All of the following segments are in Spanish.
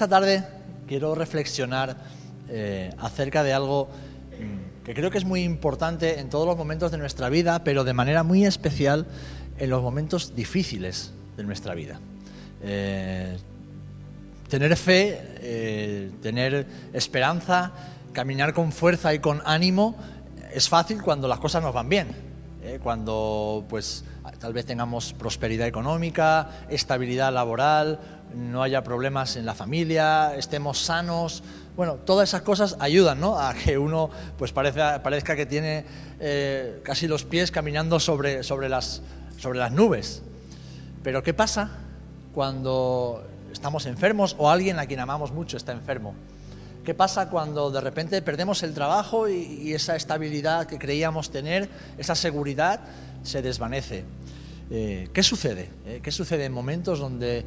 esta tarde quiero reflexionar eh, acerca de algo mm, que creo que es muy importante en todos los momentos de nuestra vida, pero de manera muy especial en los momentos difíciles de nuestra vida. Eh, tener fe, eh, tener esperanza, caminar con fuerza y con ánimo es fácil cuando las cosas nos van bien, cuando pues tal vez tengamos prosperidad económica, estabilidad laboral, no haya problemas en la familia, estemos sanos. Bueno, todas esas cosas ayudan ¿no? a que uno pues parezca, parezca que tiene eh, casi los pies caminando sobre, sobre, las, sobre las nubes. Pero ¿qué pasa cuando estamos enfermos o alguien a quien amamos mucho está enfermo? ¿Qué pasa cuando de repente perdemos el trabajo y, esa estabilidad que creíamos tener, esa seguridad, se desvanece? Eh, ¿Qué sucede? Eh, ¿Qué sucede en momentos donde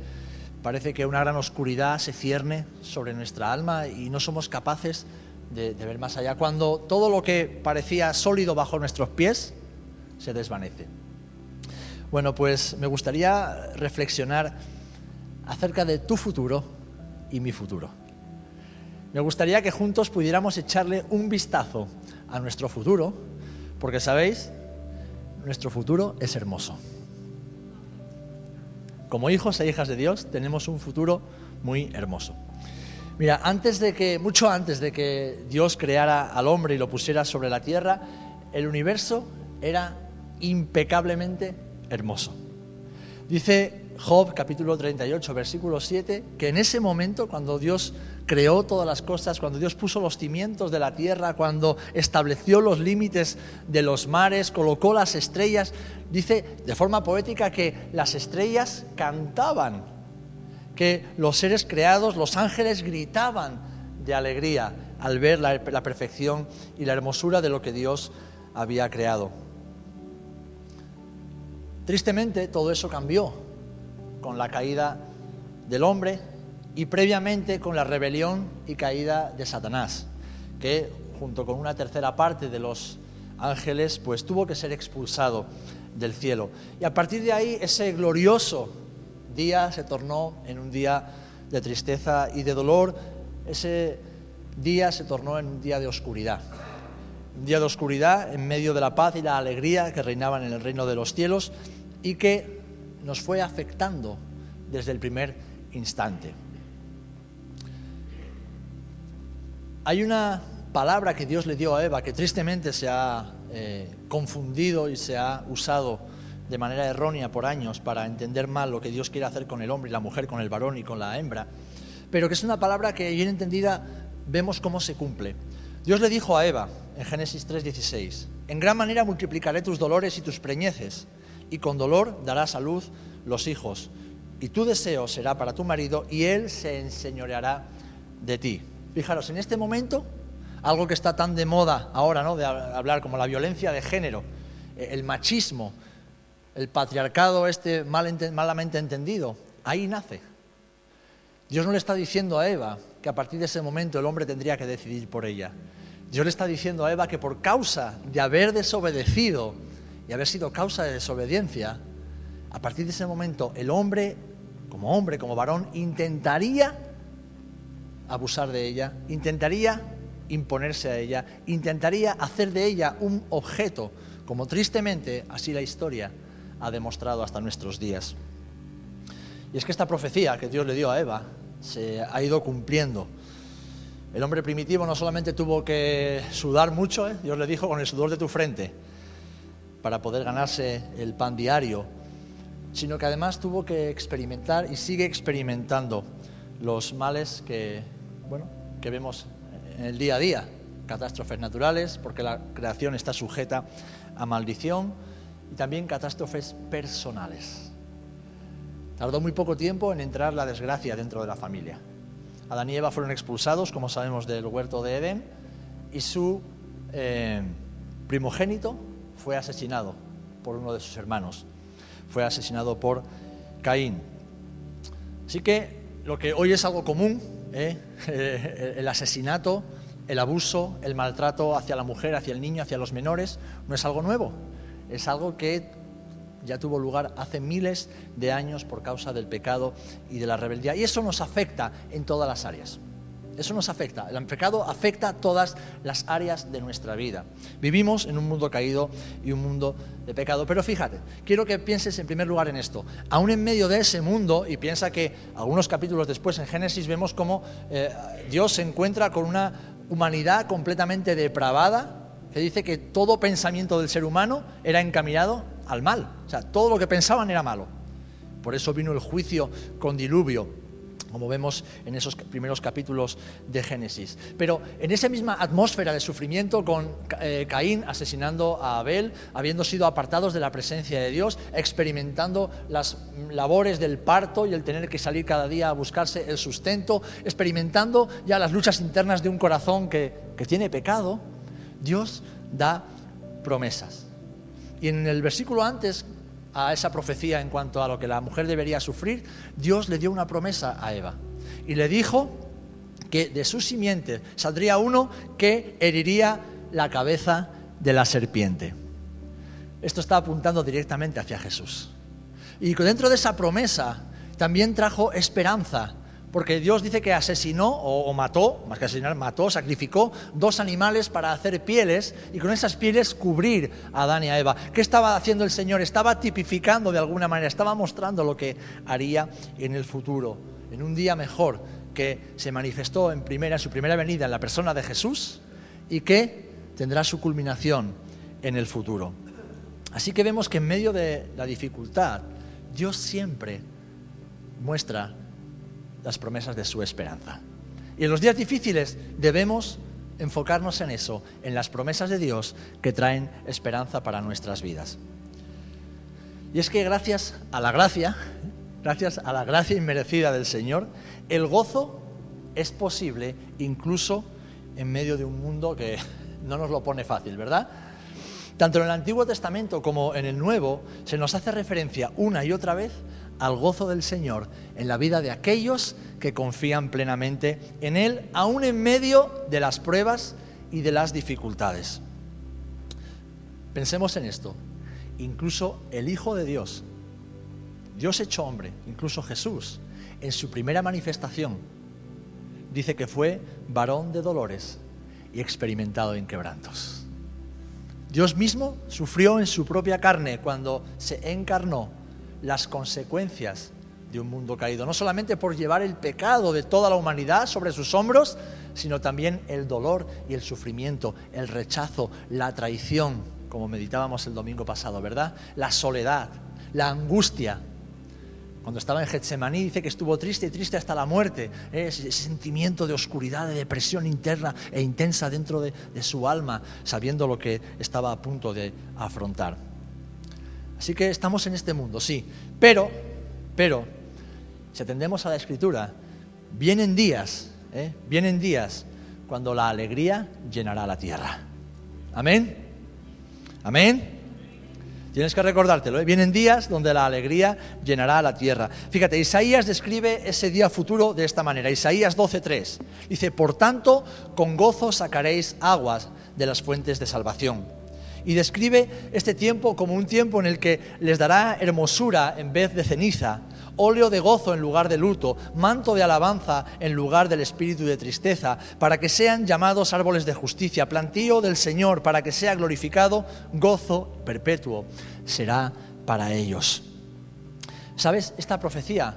Parece que una gran oscuridad se cierne sobre nuestra alma y no somos capaces de, ver más allá. Cuando todo lo que parecía sólido bajo nuestros pies se desvanece. Bueno, pues me gustaría reflexionar acerca de tu futuro y mi futuro. Me gustaría que juntos pudiéramos echarle un vistazo a nuestro futuro, porque sabéis, nuestro futuro es hermoso como hijos e hijas de Dios, tenemos un futuro muy hermoso. Mira, antes de que, mucho antes de que Dios creara al hombre y lo pusiera sobre la tierra, el universo era impecablemente hermoso. Dice Job capítulo 38, versículo 7, que en ese momento, cuando Dios creó todas las cosas, cuando Dios puso los cimientos de la tierra, cuando estableció los límites de los mares, colocó las estrellas, dice de forma poética que las estrellas cantaban, que los seres creados, los ángeles gritaban de alegría al ver la, la perfección y la hermosura de lo que Dios había creado. Tristemente todo eso cambió con la caída del hombre y previamente con la rebelión y caída de Satanás, que junto con una tercera parte de los ángeles, pues tuvo que ser expulsado del cielo. Y a partir de ahí ese glorioso día se tornó en un día de tristeza y de dolor, ese día se tornó en un día de oscuridad. Un día de oscuridad en medio de la paz y la alegría que reinaban en el reino de los cielos y que nos fue afectando desde el primer instante. Hay una palabra que Dios le dio a Eva que tristemente se ha eh, confundido y se ha usado de manera errónea por años para entender mal lo que Dios quiere hacer con el hombre y la mujer, con el varón y con la hembra, pero que es una palabra que bien entendida vemos cómo se cumple. Dios le dijo a Eva en Génesis 3:16, en gran manera multiplicaré tus dolores y tus preñeces, y con dolor darás a luz los hijos, y tu deseo será para tu marido, y él se enseñoreará de ti. Fijaros, en este momento, algo que está tan de moda ahora, ¿no? De hablar como la violencia de género, eh, el machismo, el patriarcado este malamente entendido, ahí nace. Dios no le está diciendo a Eva que a partir de ese momento el hombre tendría que decidir por ella. Dios le está diciendo a Eva que por causa de haber desobedecido y haber sido causa de desobediencia, a partir de ese momento el hombre, como hombre, como varón, intentaría abusar de ella, intentaría imponerse a ella, intentaría hacer de ella un objeto, como tristemente así la historia ha demostrado hasta nuestros días. Y es que esta profecía que Dios le dio a Eva se ha ido cumpliendo. El hombre primitivo no solamente tuvo que sudar mucho, ¿eh? Dios le dijo con el sudor de tu frente, para poder ganarse el pan diario, sino que además tuvo que experimentar y sigue experimentando los males que bueno, que vemos en el día a día, catástrofes naturales, porque la creación está sujeta a maldición, y también catástrofes personales. Tardó muy poco tiempo en entrar la desgracia dentro de la familia. Adán y Eva fueron expulsados, como sabemos, del huerto de Edén, y su eh, primogénito fue asesinado por uno de sus hermanos. Fue asesinado por Caín. Así que lo que hoy es algo común, ¿eh? el asesinato, el abuso, el maltrato hacia la mujer, hacia el niño, hacia los menores, no es algo nuevo. Es algo que ya tuvo lugar hace miles de años por causa del pecado y de la rebeldía. Y eso nos afecta en todas las áreas. Eso nos afecta. El pecado afecta todas las áreas de nuestra vida. Vivimos en un mundo caído y un mundo de pecado. Pero fíjate, quiero que pienses en primer lugar en esto. Aún en medio de ese mundo, y piensa que algunos capítulos después en Génesis vemos cómo eh, Dios se encuentra con una humanidad completamente depravada, que dice que todo pensamiento del ser humano era encaminado al mal. O sea, todo lo que pensaban era malo. Por eso vino el juicio con diluvio como vemos en esos primeros capítulos de Génesis. Pero en esa misma atmósfera de sufrimiento, con eh, Caín asesinando a Abel, habiendo sido apartados de la presencia de Dios, experimentando las labores del parto y el tener que salir cada día a buscarse el sustento, experimentando ya las luchas internas de un corazón que, que tiene pecado, Dios da promesas. Y en el versículo antes a esa profecía en cuanto a lo que la mujer debería sufrir, Dios le dio una promesa a Eva. Y le dijo que de su simiente saldría uno que heriría la cabeza de la serpiente. Esto está apuntando directamente hacia Jesús. Y dentro de esa promesa también trajo esperanza porque Dios dice que asesinó o, mató, más que asesinar, mató, sacrificó dos animales para hacer pieles y con esas pieles cubrir a Adán y a Eva. ¿Qué estaba haciendo el Señor? Estaba tipificando de alguna manera, estaba mostrando lo que haría en el futuro, en un día mejor que se manifestó en, primera, en su primera venida en la persona de Jesús y que tendrá su culminación en el futuro. Así que vemos que en medio de la dificultad, Dios siempre muestra las promesas de su esperanza. Y en los días difíciles debemos enfocarnos en eso, en las promesas de Dios que traen esperanza para nuestras vidas. Y es que gracias a la gracia, gracias a la gracia inmerecida del Señor, el gozo es posible incluso en medio de un mundo que no nos lo pone fácil, ¿verdad? Tanto en el Antiguo Testamento como en el Nuevo se nos hace referencia una y otra vez al gozo del Señor en la vida de aquellos que confían plenamente en Él, aún en medio de las pruebas y de las dificultades. Pensemos en esto. Incluso el Hijo de Dios, Dios hecho hombre, incluso Jesús, en su primera manifestación, dice que fue varón de dolores y experimentado en quebrantos. Dios mismo sufrió en su propia carne cuando se encarnó las consecuencias de un mundo caído, no solamente por llevar el pecado de toda la humanidad sobre sus hombros, sino también el dolor y el sufrimiento, el rechazo, la traición, como meditábamos el domingo pasado, ¿verdad? La soledad, la angustia. Cuando estaba en Getsemaní dice que estuvo triste y triste hasta la muerte, ¿eh? ese sentimiento de oscuridad, de depresión interna e intensa dentro de su alma, sabiendo lo que estaba a punto de afrontar. Así que estamos en este mundo, sí. Pero, pero, si atendemos a la escritura, vienen días, ¿eh? vienen días cuando la alegría llenará la tierra. Amén. Amén. Tienes que recordártelo. ¿eh? Vienen días donde la alegría llenará la tierra. Fíjate, Isaías describe ese día futuro de esta manera. Isaías 12:3 dice: Por tanto, con gozo sacaréis aguas de las fuentes de salvación y describe este tiempo como un tiempo en el que les dará hermosura en vez de ceniza, óleo de gozo en lugar de luto, manto de alabanza en lugar del espíritu de tristeza, para que sean llamados árboles de justicia, plantío del Señor, para que sea glorificado, gozo perpetuo será para ellos. ¿Sabes? Esta profecía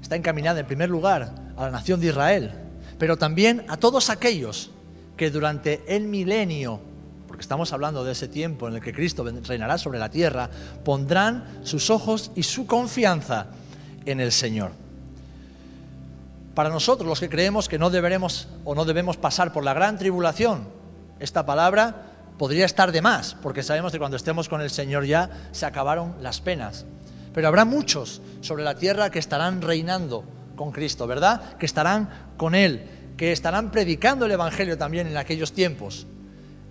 está encaminada en primer lugar a la nación de Israel, pero también a todos aquellos que durante el milenio porque estamos hablando de ese tiempo en el que Cristo reinará sobre la tierra, pondrán sus ojos y su confianza en el Señor. Para nosotros, los que creemos que no deberemos o no debemos pasar por la gran tribulación, esta palabra podría estar de más, porque sabemos que cuando estemos con el Señor ya se acabaron las penas. Pero habrá muchos sobre la tierra que estarán reinando con Cristo, ¿verdad? Que estarán con Él, que estarán predicando el Evangelio también en aquellos tiempos.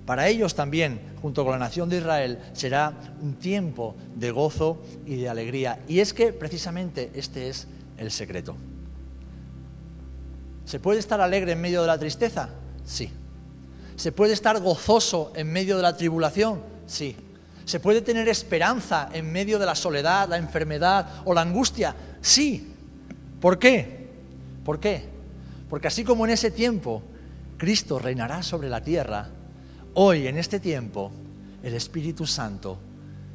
Para ellos también, junto con la nación de Israel, será un tiempo de gozo y de alegría. Y es que precisamente este es el secreto. ¿Se puede estar alegre en medio de la tristeza? Sí. ¿Se puede estar gozoso en medio de la tribulación? Sí. ¿Se puede tener esperanza en medio de la soledad, la enfermedad o la angustia? Sí. ¿Por qué? ¿Por qué? Porque así como en ese tiempo Cristo reinará sobre la tierra, hoy en este tiempo el Espíritu Santo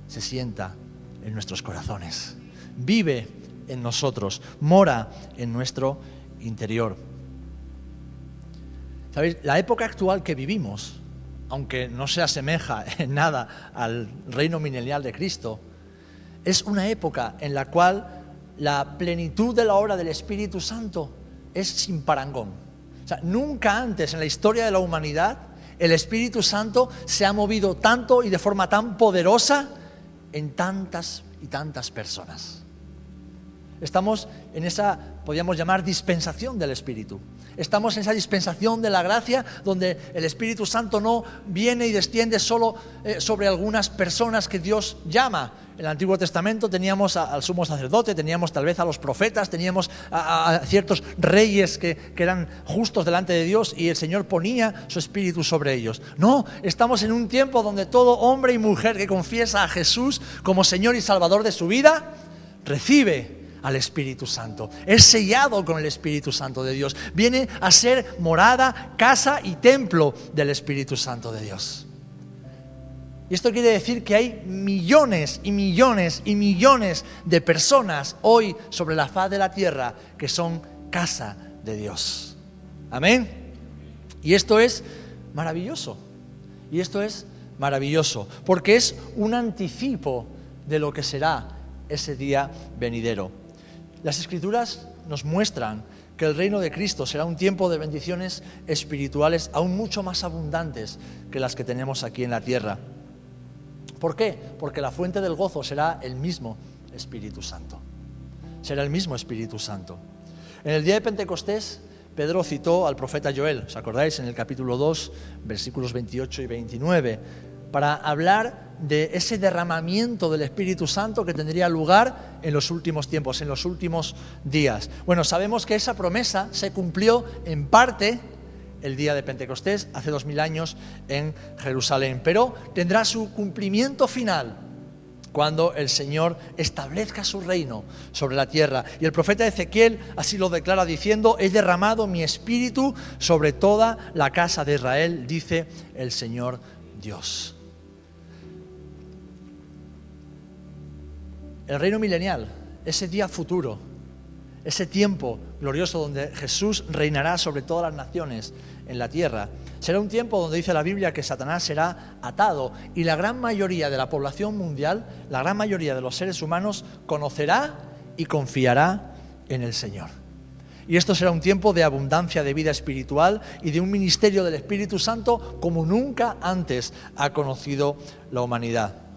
se sienta en nuestros corazones, vive en nosotros, mora en nuestro interior. ¿Sabéis? La época actual que vivimos, aunque no se asemeja en nada al reino milenial de Cristo, es una época en la cual la plenitud de la obra del Espíritu Santo es sin parangón. O sea, nunca antes en la historia de la humanidad el Espíritu Santo se ha movido tanto y de forma tan poderosa en tantas y tantas personas. Estamos en esa, podríamos llamar, dispensación del Espíritu. Estamos en esa dispensación de la gracia donde el Espíritu Santo no viene y desciende solo eh, sobre algunas personas que Dios llama. En el Antiguo Testamento teníamos al sumo sacerdote, teníamos tal vez a los profetas, teníamos a, ciertos reyes que, que eran justos delante de Dios y el Señor ponía su Espíritu sobre ellos. No, estamos en un tiempo donde todo hombre y mujer que confiesa a Jesús como Señor y Salvador de su vida, recibe al Espíritu Santo. Es sellado con el Espíritu Santo de Dios. Viene a ser morada, casa y templo del Espíritu Santo de Dios. Y esto quiere decir que hay millones y millones y millones de personas hoy sobre la faz de la tierra que son casa de Dios. Amén. Y esto es maravilloso. Y esto es maravilloso, porque es un anticipo de lo que será ese día venidero. Las escrituras nos muestran que el reino de Cristo será un tiempo de bendiciones espirituales aún mucho más abundantes que las que tenemos aquí en la tierra. ¿Por qué? Porque la fuente del gozo será el mismo Espíritu Santo. Será el mismo Espíritu Santo. En el día de Pentecostés, Pedro citó al profeta Joel, ¿os acordáis? En el capítulo 2, versículos 28 y 29, para hablar de ese derramamiento del Espíritu Santo que tendría lugar en los últimos tiempos, en los últimos días. Bueno, sabemos que esa promesa se cumplió en parte el día de Pentecostés, hace dos mil años en Jerusalén, pero tendrá su cumplimiento final cuando el Señor establezca su reino sobre la tierra. Y el profeta Ezequiel así lo declara diciendo, he derramado mi espíritu sobre toda la casa de Israel, dice el Señor Dios. El reino milenial, ese día futuro, ese tiempo glorioso donde Jesús reinará sobre todas las naciones en la tierra, será un tiempo donde dice la Biblia que Satanás será atado y la gran mayoría de la población mundial, la gran mayoría de los seres humanos, conocerá y confiará en el Señor. Y esto será un tiempo de abundancia de vida espiritual y de un ministerio del Espíritu Santo como nunca antes ha conocido la humanidad.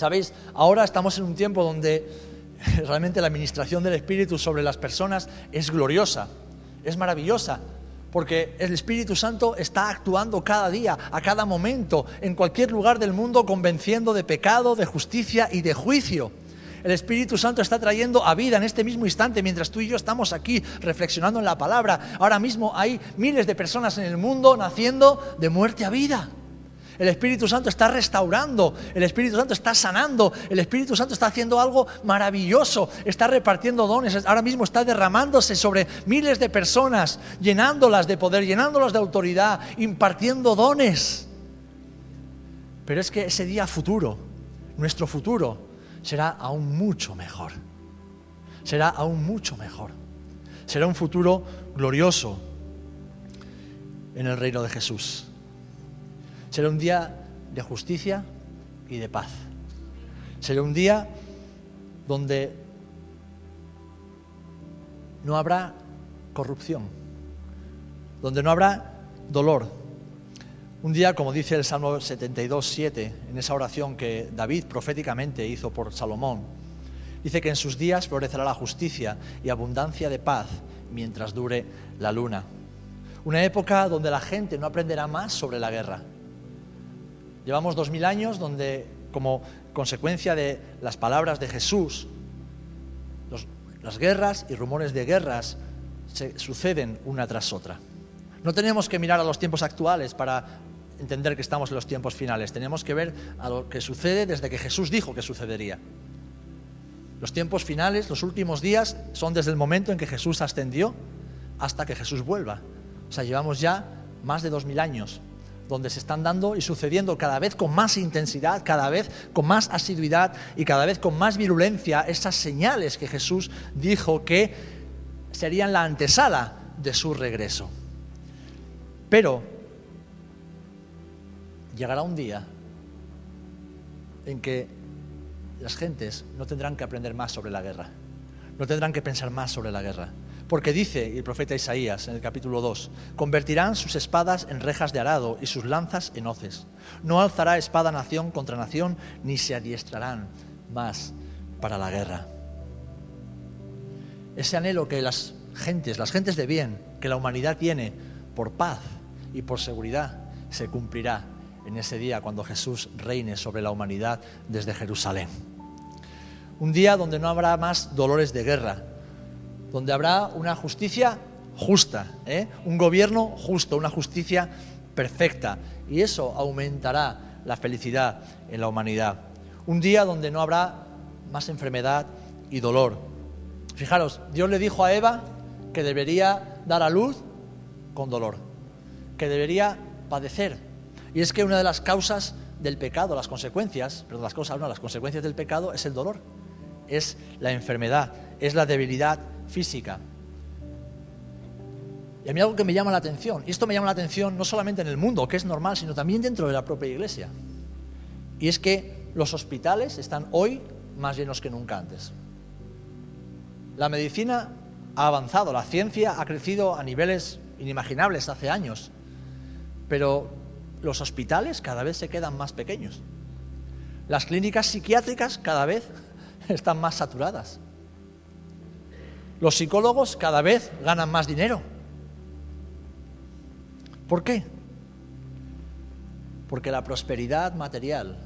¿Sabéis? Ahora estamos en un tiempo donde realmente la administración del Espíritu sobre las personas es gloriosa, es maravillosa, porque el Espíritu Santo está actuando cada día, a cada momento, en cualquier lugar del mundo, convenciendo de pecado, de justicia y de juicio. El Espíritu Santo está trayendo a vida en este mismo instante, mientras tú y yo estamos aquí reflexionando en la palabra. Ahora mismo hay miles de personas en el mundo naciendo de muerte a vida. El Espíritu Santo está restaurando, el Espíritu Santo está sanando, el Espíritu Santo está haciendo algo maravilloso, está repartiendo dones, ahora mismo está derramándose sobre miles de personas, llenándolas de poder, llenándolas de autoridad, impartiendo dones. Pero es que ese día futuro, nuestro futuro, será aún mucho mejor. Será aún mucho mejor. Será un futuro glorioso en el reino de Jesús. Será un día de justicia y de paz. Será un día donde no habrá corrupción, donde no habrá dolor. Un día, como dice el Salmo 72, 7, en esa oración que David proféticamente hizo por Salomón, dice que en sus días florecerá la justicia y abundancia de paz mientras dure la luna. Una época donde la gente no aprenderá más sobre la guerra, Llevamos dos mil años donde, como consecuencia de las palabras de Jesús, las guerras y rumores de guerras se suceden una tras otra. No tenemos que mirar a los tiempos actuales para entender que estamos en los tiempos finales, tenemos que ver a lo que sucede desde que Jesús dijo que sucedería. Los tiempos finales, los últimos días, son desde el momento en que Jesús ascendió hasta que Jesús vuelva. O sea, llevamos ya más de dos mil años donde se están dando y sucediendo cada vez con más intensidad, cada vez con más asiduidad y cada vez con más virulencia esas señales que Jesús dijo que serían la antesala de su regreso. Pero llegará un día en que las gentes no tendrán que aprender más sobre la guerra, no tendrán que pensar más sobre la guerra. Porque dice el profeta Isaías en el capítulo 2, convertirán sus espadas en rejas de arado y sus lanzas en hoces. No alzará espada nación contra nación, ni se adiestrarán más para la guerra. Ese anhelo que las gentes, las gentes de bien, que la humanidad tiene por paz y por seguridad, se cumplirá en ese día cuando Jesús reine sobre la humanidad desde Jerusalén. Un día donde no habrá más dolores de guerra, donde habrá una justicia justa, ¿eh? un gobierno justo, una justicia perfecta. Y eso aumentará la felicidad en la humanidad. Un día donde no habrá más enfermedad y dolor. Fijaros, Dios le dijo a Eva que debería dar a luz con dolor, que debería padecer. Y es que una de las causas del pecado, las consecuencias, perdón, las causas, no, las consecuencias del pecado es el dolor, es la enfermedad, es la debilidad física. Y a mí algo que me llama la atención, y esto me llama la atención no solamente en el mundo, que es normal, sino también dentro de la propia iglesia, y es que los hospitales están hoy más llenos que nunca antes. La medicina ha avanzado, la ciencia ha crecido a niveles inimaginables hace años, pero los hospitales cada vez se quedan más pequeños. Las clínicas psiquiátricas cada vez están más saturadas. Los psicólogos cada vez ganan más dinero. ¿Por qué? Porque la prosperidad material,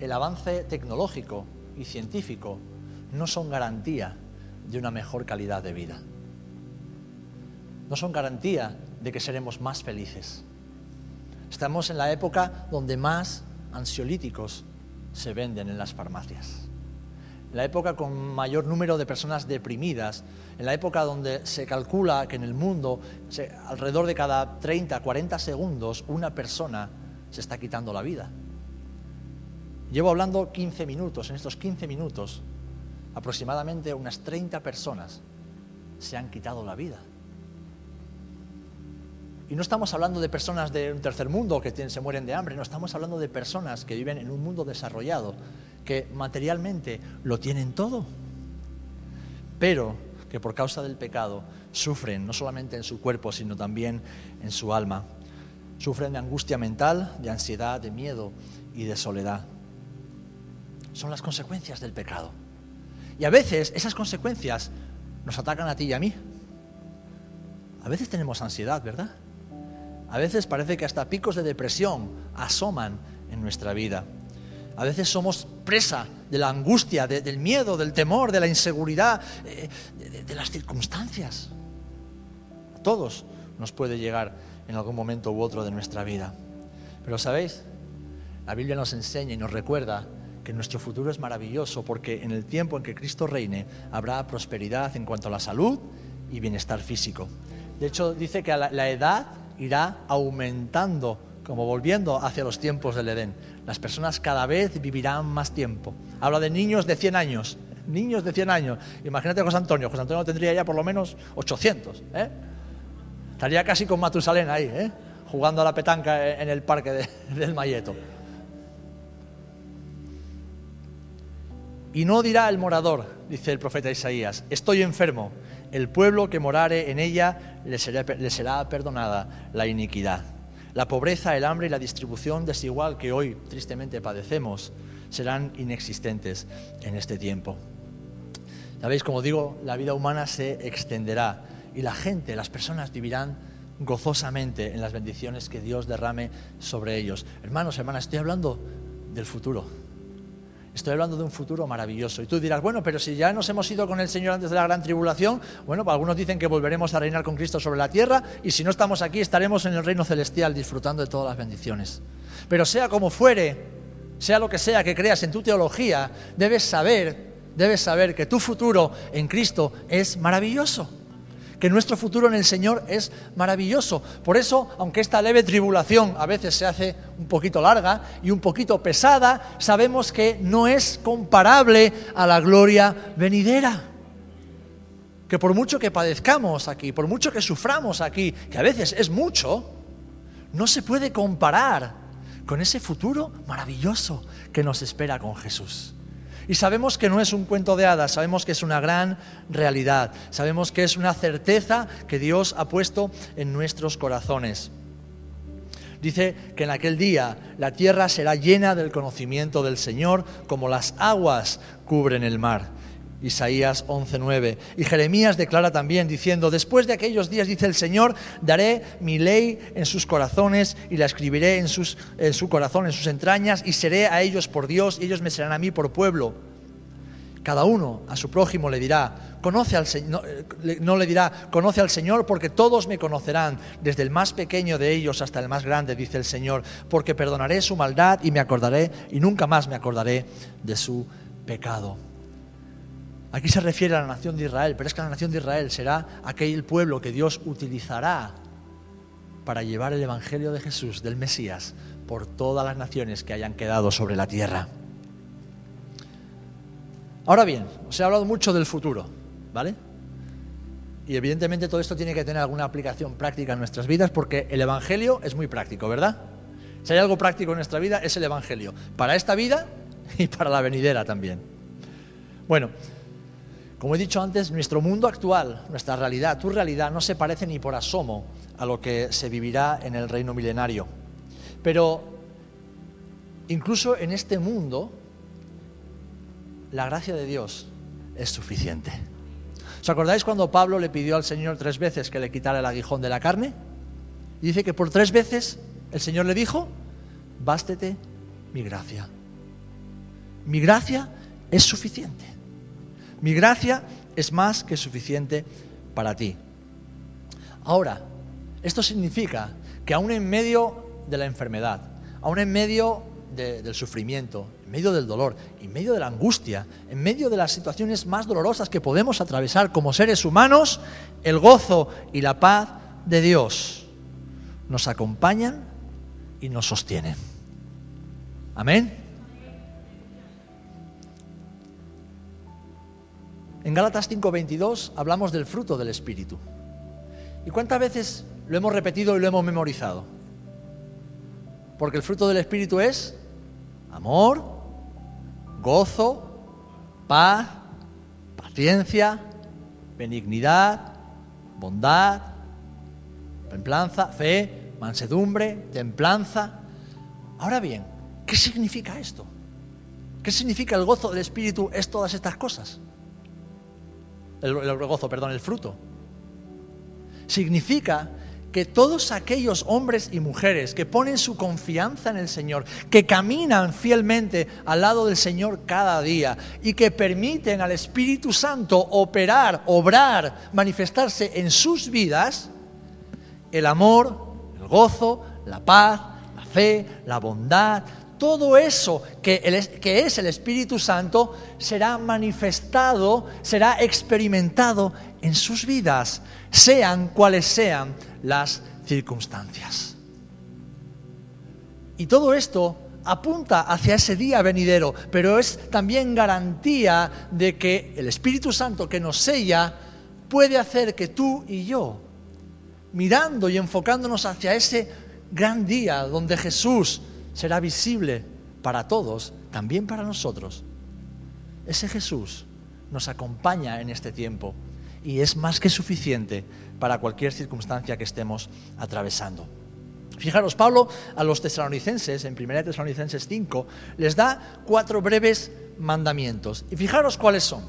el avance tecnológico y científico no son garantía de una mejor calidad de vida. No son garantía de que seremos más felices. Estamos en la época donde más ansiolíticos se venden en las farmacias en la época con mayor número de personas deprimidas, en la época donde se calcula que en el mundo alrededor de cada 30, 40 segundos una persona se está quitando la vida. Llevo hablando 15 minutos, en estos 15 minutos aproximadamente unas 30 personas se han quitado la vida. Y no estamos hablando de personas de un tercer mundo que se mueren de hambre, no, estamos hablando de personas que viven en un mundo desarrollado, que materialmente lo tienen todo, pero que por causa del pecado sufren no solamente en su cuerpo, sino también en su alma. Sufren de angustia mental, de ansiedad, de miedo y de soledad. Son las consecuencias del pecado. Y a veces esas consecuencias nos atacan a ti y a mí. A veces tenemos ansiedad, ¿verdad? A veces parece que hasta picos de depresión asoman en nuestra vida. A veces somos presa de la angustia, del miedo, del temor, de la inseguridad, eh, de, las circunstancias. A todos nos puede llegar en algún momento u otro de nuestra vida. Pero sabéis, la Biblia nos enseña y nos recuerda que nuestro futuro es maravilloso porque en el tiempo en que Cristo reine habrá prosperidad en cuanto a la salud y bienestar físico. De hecho, dice que la edad irá aumentando como volviendo hacia los tiempos del Edén. Las personas cada vez vivirán más tiempo. Habla de niños de 100 años, niños de 100 años. Imagínate a José Antonio, José Antonio tendría ya por lo menos 800. ¿eh? Estaría casi con Matusalén ahí, ¿eh? jugando a la petanca en el parque del Mayeto. Y no dirá el morador, dice el profeta Isaías, estoy enfermo, el pueblo que morare en ella le será perdonada la iniquidad. La pobreza, el hambre y la distribución desigual que hoy tristemente padecemos serán inexistentes en este tiempo. Sabéis, como digo, la vida humana se extenderá y la gente, las personas vivirán gozosamente en las bendiciones que Dios derrame sobre ellos. Hermanos, hermanas, estoy hablando del futuro. Estoy hablando de un futuro maravilloso. Y tú dirás, bueno, pero si ya nos hemos ido con el Señor antes de la gran tribulación, bueno, pues algunos dicen que volveremos a reinar con Cristo sobre la tierra y si no estamos aquí estaremos en el reino celestial disfrutando de todas las bendiciones. Pero sea como fuere, sea lo que sea que creas en tu teología, debes saber, debes saber que tu futuro en Cristo es maravilloso que nuestro futuro en el Señor es maravilloso. Por eso, aunque esta leve tribulación a veces se hace un poquito larga y un poquito pesada, sabemos que no es comparable a la gloria venidera. Que por mucho que padezcamos aquí, por mucho que suframos aquí, que a veces es mucho, no se puede comparar con ese futuro maravilloso que nos espera con Jesús. Y sabemos que no es un cuento de hadas, sabemos que es una gran realidad, sabemos que es una certeza que Dios ha puesto en nuestros corazones. Dice que en aquel día la tierra será llena del conocimiento del Señor como las aguas cubren el mar. Isaías 11:9. Y Jeremías declara también diciendo, después de aquellos días, dice el Señor, daré mi ley en sus corazones y la escribiré en, sus, en su corazón, en sus entrañas, y seré a ellos por Dios y ellos me serán a mí por pueblo. Cada uno a su prójimo le dirá, conoce al Señor, no le dirá, conoce al Señor porque todos me conocerán, desde el más pequeño de ellos hasta el más grande, dice el Señor, porque perdonaré su maldad y me acordaré y nunca más me acordaré de su pecado. Aquí se refiere a la nación de Israel, pero es que la nación de Israel será aquel pueblo que Dios utilizará para llevar el Evangelio de Jesús, del Mesías, por todas las naciones que hayan quedado sobre la tierra. Ahora bien, os he hablado mucho del futuro, ¿vale? Y evidentemente todo esto tiene que tener alguna aplicación práctica en nuestras vidas porque el Evangelio es muy práctico, ¿verdad? Si hay algo práctico en nuestra vida es el Evangelio, para esta vida y para la venidera también. Bueno, como he dicho antes, nuestro mundo actual, nuestra realidad, tu realidad, no se parece ni por asomo a lo que se vivirá en el reino milenario. Pero incluso en este mundo, la gracia de Dios es suficiente. ¿Os acordáis cuando Pablo le pidió al Señor tres veces que le quitara el aguijón de la carne? Y dice que por tres veces el Señor le dijo, bástete mi gracia. Mi gracia es suficiente. Mi gracia es más que suficiente para ti. Ahora, esto significa que aún en medio de la enfermedad, aún en medio del sufrimiento, en medio del dolor, en medio de la angustia, en medio de las situaciones más dolorosas que podemos atravesar como seres humanos, el gozo y la paz de Dios nos acompañan y nos sostienen. Amén. En Gálatas 5:22 hablamos del fruto del Espíritu. ¿Y cuántas veces lo hemos repetido y lo hemos memorizado? Porque el fruto del Espíritu es amor, gozo, paz, paciencia, benignidad, bondad, templanza, fe, mansedumbre, templanza. Ahora bien, ¿qué significa esto? ¿Qué significa el gozo del Espíritu? Es todas estas cosas el, gozo, perdón, el fruto. Significa que todos aquellos hombres y mujeres que ponen su confianza en el Señor, que caminan fielmente al lado del Señor cada día y que permiten al Espíritu Santo operar, obrar, manifestarse en sus vidas, el amor, el gozo, la paz, la fe, la bondad, todo eso que, es el Espíritu Santo será manifestado, será experimentado en sus vidas, sean cuales sean las circunstancias. Y todo esto apunta hacia ese día venidero, pero es también garantía de que el Espíritu Santo que nos sella puede hacer que tú y yo, mirando y enfocándonos hacia ese gran día donde Jesús será visible para todos, también para nosotros. Ese Jesús nos acompaña en este tiempo y es más que suficiente para cualquier circunstancia que estemos atravesando. Fijaros, Pablo a los tesalonicenses, en 1 Tesalonicenses 5, les da cuatro breves mandamientos. Y fijaros cuáles son.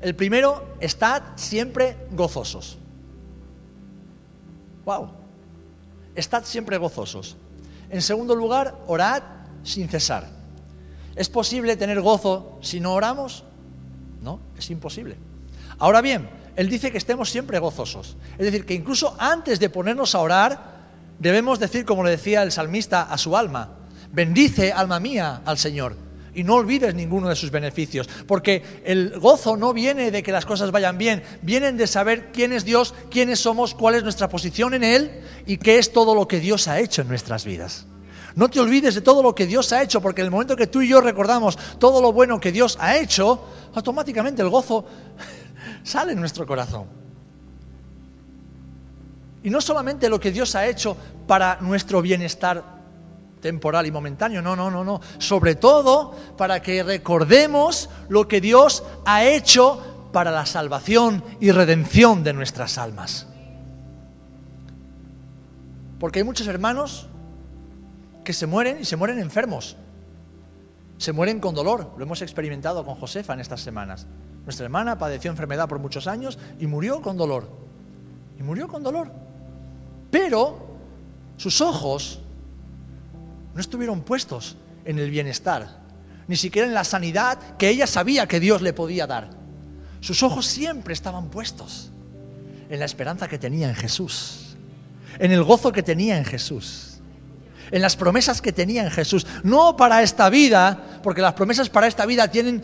El primero, estad siempre gozosos. ¡Wow! Estad siempre gozosos. En segundo lugar, orad sin cesar. ¿Es posible tener gozo si no oramos? No, es imposible. Ahora bien, Él dice que estemos siempre gozosos. Es decir, que incluso antes de ponernos a orar, debemos decir, como le decía el salmista a su alma, bendice, alma mía, al Señor. Y no olvides ninguno de sus beneficios, porque el gozo no viene de que las cosas vayan bien, vienen de saber quién es Dios, quiénes somos, cuál es nuestra posición en Él y qué es todo lo que Dios ha hecho en nuestras vidas. No te olvides de todo lo que Dios ha hecho, porque en el momento que tú y yo recordamos todo lo bueno que Dios ha hecho, automáticamente el gozo sale en nuestro corazón. Y no solamente lo que Dios ha hecho para nuestro bienestar temporal y momentáneo, no, no, no, no. Sobre todo para que recordemos lo que Dios ha hecho para la salvación y redención de nuestras almas. Porque hay muchos hermanos que se mueren y se mueren enfermos. Se mueren con dolor. Lo hemos experimentado con Josefa en estas semanas. Nuestra hermana padeció enfermedad por muchos años y murió con dolor. Y murió con dolor. Pero sus ojos no estuvieron puestos en el bienestar, ni siquiera en la sanidad que ella sabía que Dios le podía dar. Sus ojos siempre estaban puestos en la esperanza que tenía en Jesús, en el gozo que tenía en Jesús en las promesas que tenía en Jesús. No para esta vida, porque las promesas para esta vida tienen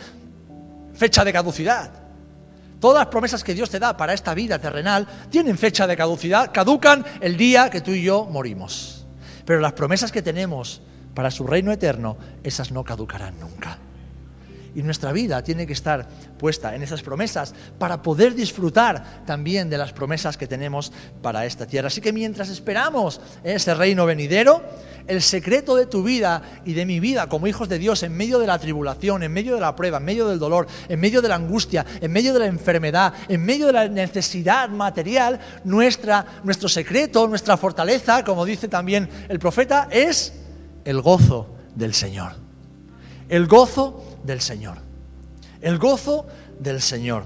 fecha de caducidad. Todas las promesas que Dios te da para esta vida terrenal tienen fecha de caducidad, caducan el día que tú y yo morimos. Pero las promesas que tenemos para su reino eterno, esas no caducarán nunca. Y nuestra vida tiene que estar puesta en esas promesas para poder disfrutar también de las promesas que tenemos para esta tierra. Así que mientras esperamos ese reino venidero, el secreto de tu vida y de mi vida como hijos de Dios en medio de la tribulación, en medio de la prueba, en medio del dolor, en medio de la angustia, en medio de la enfermedad, en medio de la necesidad material, nuestra, nuestro secreto, nuestra fortaleza, como dice también el profeta, es el gozo del Señor. El gozo del Señor. El gozo del Señor.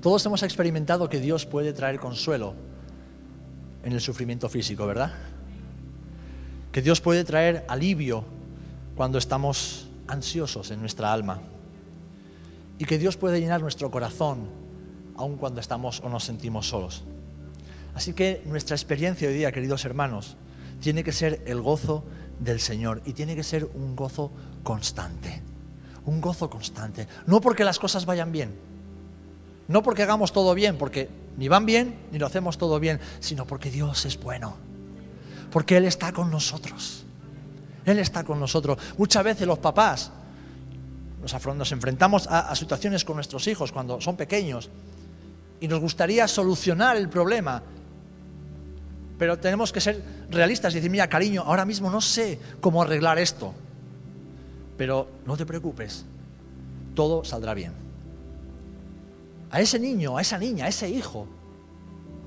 Todos hemos experimentado que Dios puede traer consuelo en el sufrimiento físico, ¿verdad? Que Dios puede traer alivio cuando estamos ansiosos en nuestra alma. Y que Dios puede llenar nuestro corazón aun cuando estamos o nos sentimos solos. Así que nuestra experiencia hoy día, queridos hermanos, tiene que ser el gozo del Señor y tiene que ser un gozo constante. Un gozo constante. No porque las cosas vayan bien, no porque hagamos todo bien, porque ni van bien ni lo hacemos todo bien, sino porque Dios es bueno. Porque Él está con nosotros. Él está con nosotros. Muchas veces los papás nos, enfrentamos a situaciones con nuestros hijos cuando son pequeños y nos gustaría solucionar el problema pero tenemos que ser realistas y decir, mira, cariño, ahora mismo no sé cómo arreglar esto. Pero no te preocupes, todo saldrá bien. A ese niño, a esa niña, a ese hijo,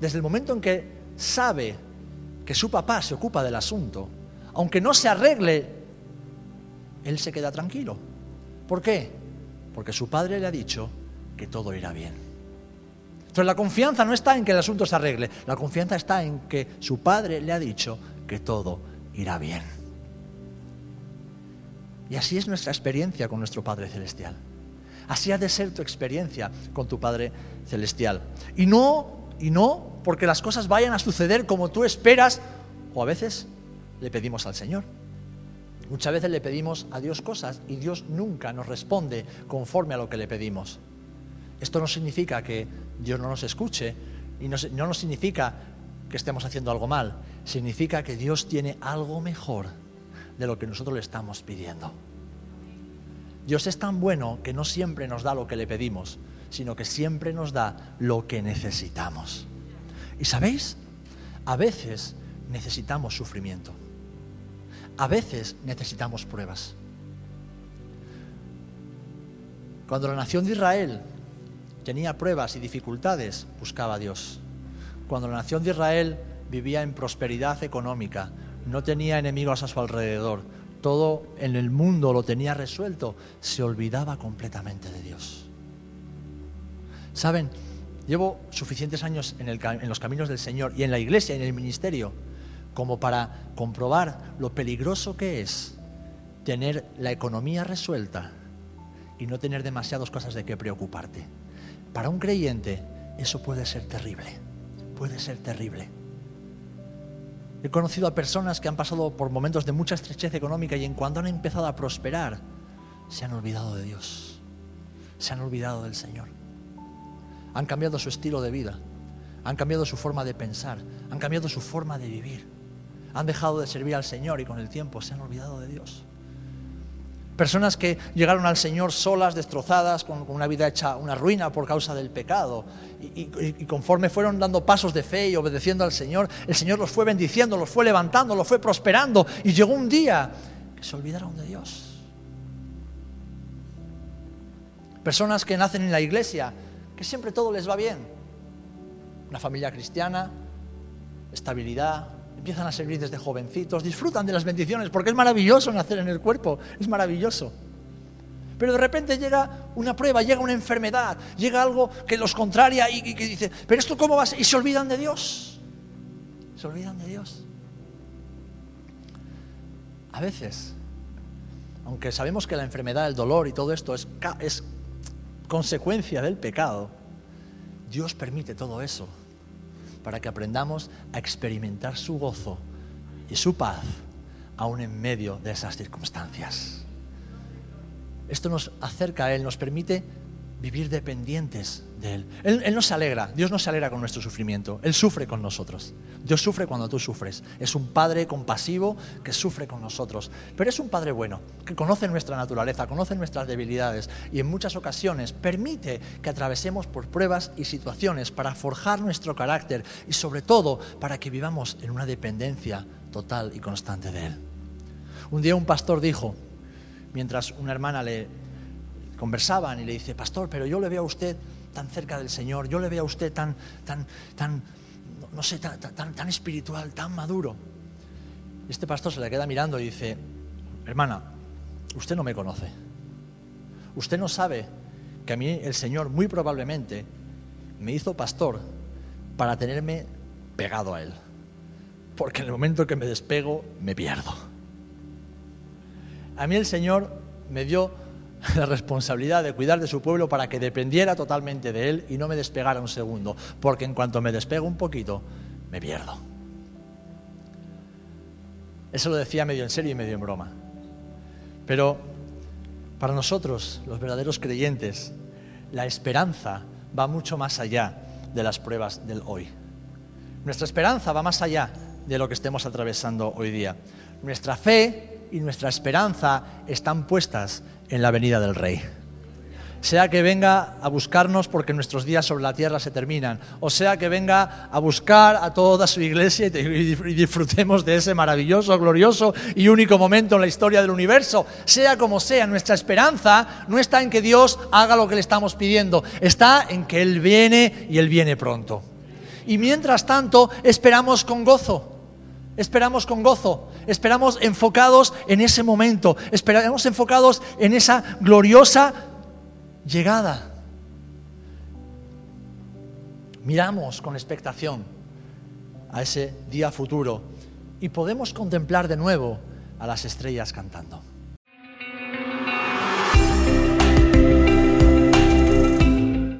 desde el momento en que sabe que su papá se ocupa del asunto, aunque no se arregle, él se queda tranquilo. ¿Por qué? Porque su padre le ha dicho que todo irá bien. Entonces la confianza no está en que el asunto se arregle, la confianza está en que su padre le ha dicho que todo irá bien. Y así es nuestra experiencia con nuestro Padre Celestial. Así ha de ser tu experiencia con tu Padre Celestial. Y no, y no porque las cosas vayan a suceder como tú esperas, o a veces le pedimos al Señor. Muchas veces le pedimos a Dios cosas y Dios nunca nos responde conforme a lo que le pedimos. Esto no significa que Dios no nos escuche y no, no nos significa que estemos haciendo algo mal, significa que Dios tiene algo mejor de lo que nosotros le estamos pidiendo. Dios es tan bueno que no siempre nos da lo que le pedimos, sino que siempre nos da lo que necesitamos. ¿Y sabéis? A veces necesitamos sufrimiento. A veces necesitamos pruebas. Cuando la nación de Israel tenía pruebas y dificultades, buscaba a Dios. Cuando la nación de Israel vivía en prosperidad económica, no tenía enemigos a su alrededor, todo en el mundo lo tenía resuelto, se olvidaba completamente de Dios. Saben, Llevo suficientes años en, en los caminos del Señor y en la iglesia, en el ministerio, como para comprobar lo peligroso que es tener la economía resuelta y no tener demasiadas cosas de qué preocuparte. Para un creyente eso puede ser terrible, puede ser terrible. He conocido a personas que han pasado por momentos de mucha estrechez económica y en cuanto han empezado a prosperar, se han olvidado de Dios, se han olvidado del Señor. Han cambiado su estilo de vida, han cambiado su forma de pensar, han cambiado su forma de vivir, han dejado de servir al Señor y con el tiempo se han olvidado de Dios. Personas que llegaron al Señor solas, destrozadas, con, una vida hecha una ruina por causa del pecado. Y, conforme fueron dando pasos de fe y obedeciendo al Señor, el Señor los fue bendiciendo, los fue levantando, los fue prosperando. Y llegó un día que se olvidaron de Dios. Personas que nacen en la iglesia, que siempre todo les va bien. Una familia cristiana, estabilidad, empiezan a servir desde jovencitos, disfrutan de las bendiciones, porque es maravilloso nacer en el cuerpo, es maravilloso. Pero de repente llega una prueba, llega una enfermedad, llega algo que los contraria y, que dice, pero esto cómo va a ser? Y se olvidan de Dios. Se olvidan de Dios. A veces, aunque sabemos que la enfermedad, el dolor y todo esto es, es consecuencia del pecado, Dios permite todo eso para que aprendamos a experimentar su gozo y su paz aún en medio de esas circunstancias. Esto nos acerca a Él, nos permite vivir dependientes de Él. Él. no se alegra, Dios no se alegra con nuestro sufrimiento, Él sufre con nosotros. Dios sufre cuando tú sufres. Es un Padre compasivo que sufre con nosotros. Pero es un Padre bueno, que conoce nuestra naturaleza, conoce nuestras debilidades y en muchas ocasiones permite que atravesemos por pruebas y situaciones para forjar nuestro carácter y sobre todo para que vivamos en una dependencia total y constante de Él. Un día un pastor dijo, mientras una hermana le conversaban y le dice, pastor, pero yo le veo a usted tan cerca del Señor, yo le veo a usted tan, tan, tan, no sé, tan, tan, tan espiritual, tan maduro. Y este pastor se le queda mirando y dice, hermana, usted no me conoce. Usted no sabe que a mí el Señor muy probablemente me hizo pastor para tenerme pegado a Él. Porque en el momento que me despego, me pierdo. A mí el Señor me dio la responsabilidad de cuidar de su pueblo para que dependiera totalmente de él y no me despegara un segundo, porque en cuanto me despego un poquito, me pierdo. Eso lo decía medio en serio y medio en broma. Pero para nosotros, los verdaderos creyentes, la esperanza va mucho más allá de las pruebas del hoy. Nuestra esperanza va más allá de lo que estemos atravesando hoy día. Nuestra fe y nuestra esperanza están puestas en la venida del Rey. Sea que venga a buscarnos porque nuestros días sobre la tierra se terminan, o sea que venga a buscar a toda su iglesia y disfrutemos de ese maravilloso, glorioso y único momento en la historia del universo. Sea como sea, nuestra esperanza no está en que Dios haga lo que le estamos pidiendo, está en que Él viene y Él viene pronto. Y mientras tanto, esperamos con gozo. Esperamos con gozo, esperamos enfocados en ese momento, esperamos enfocados en esa gloriosa llegada. Miramos con expectación a ese día futuro y podemos contemplar de nuevo a las estrellas cantando.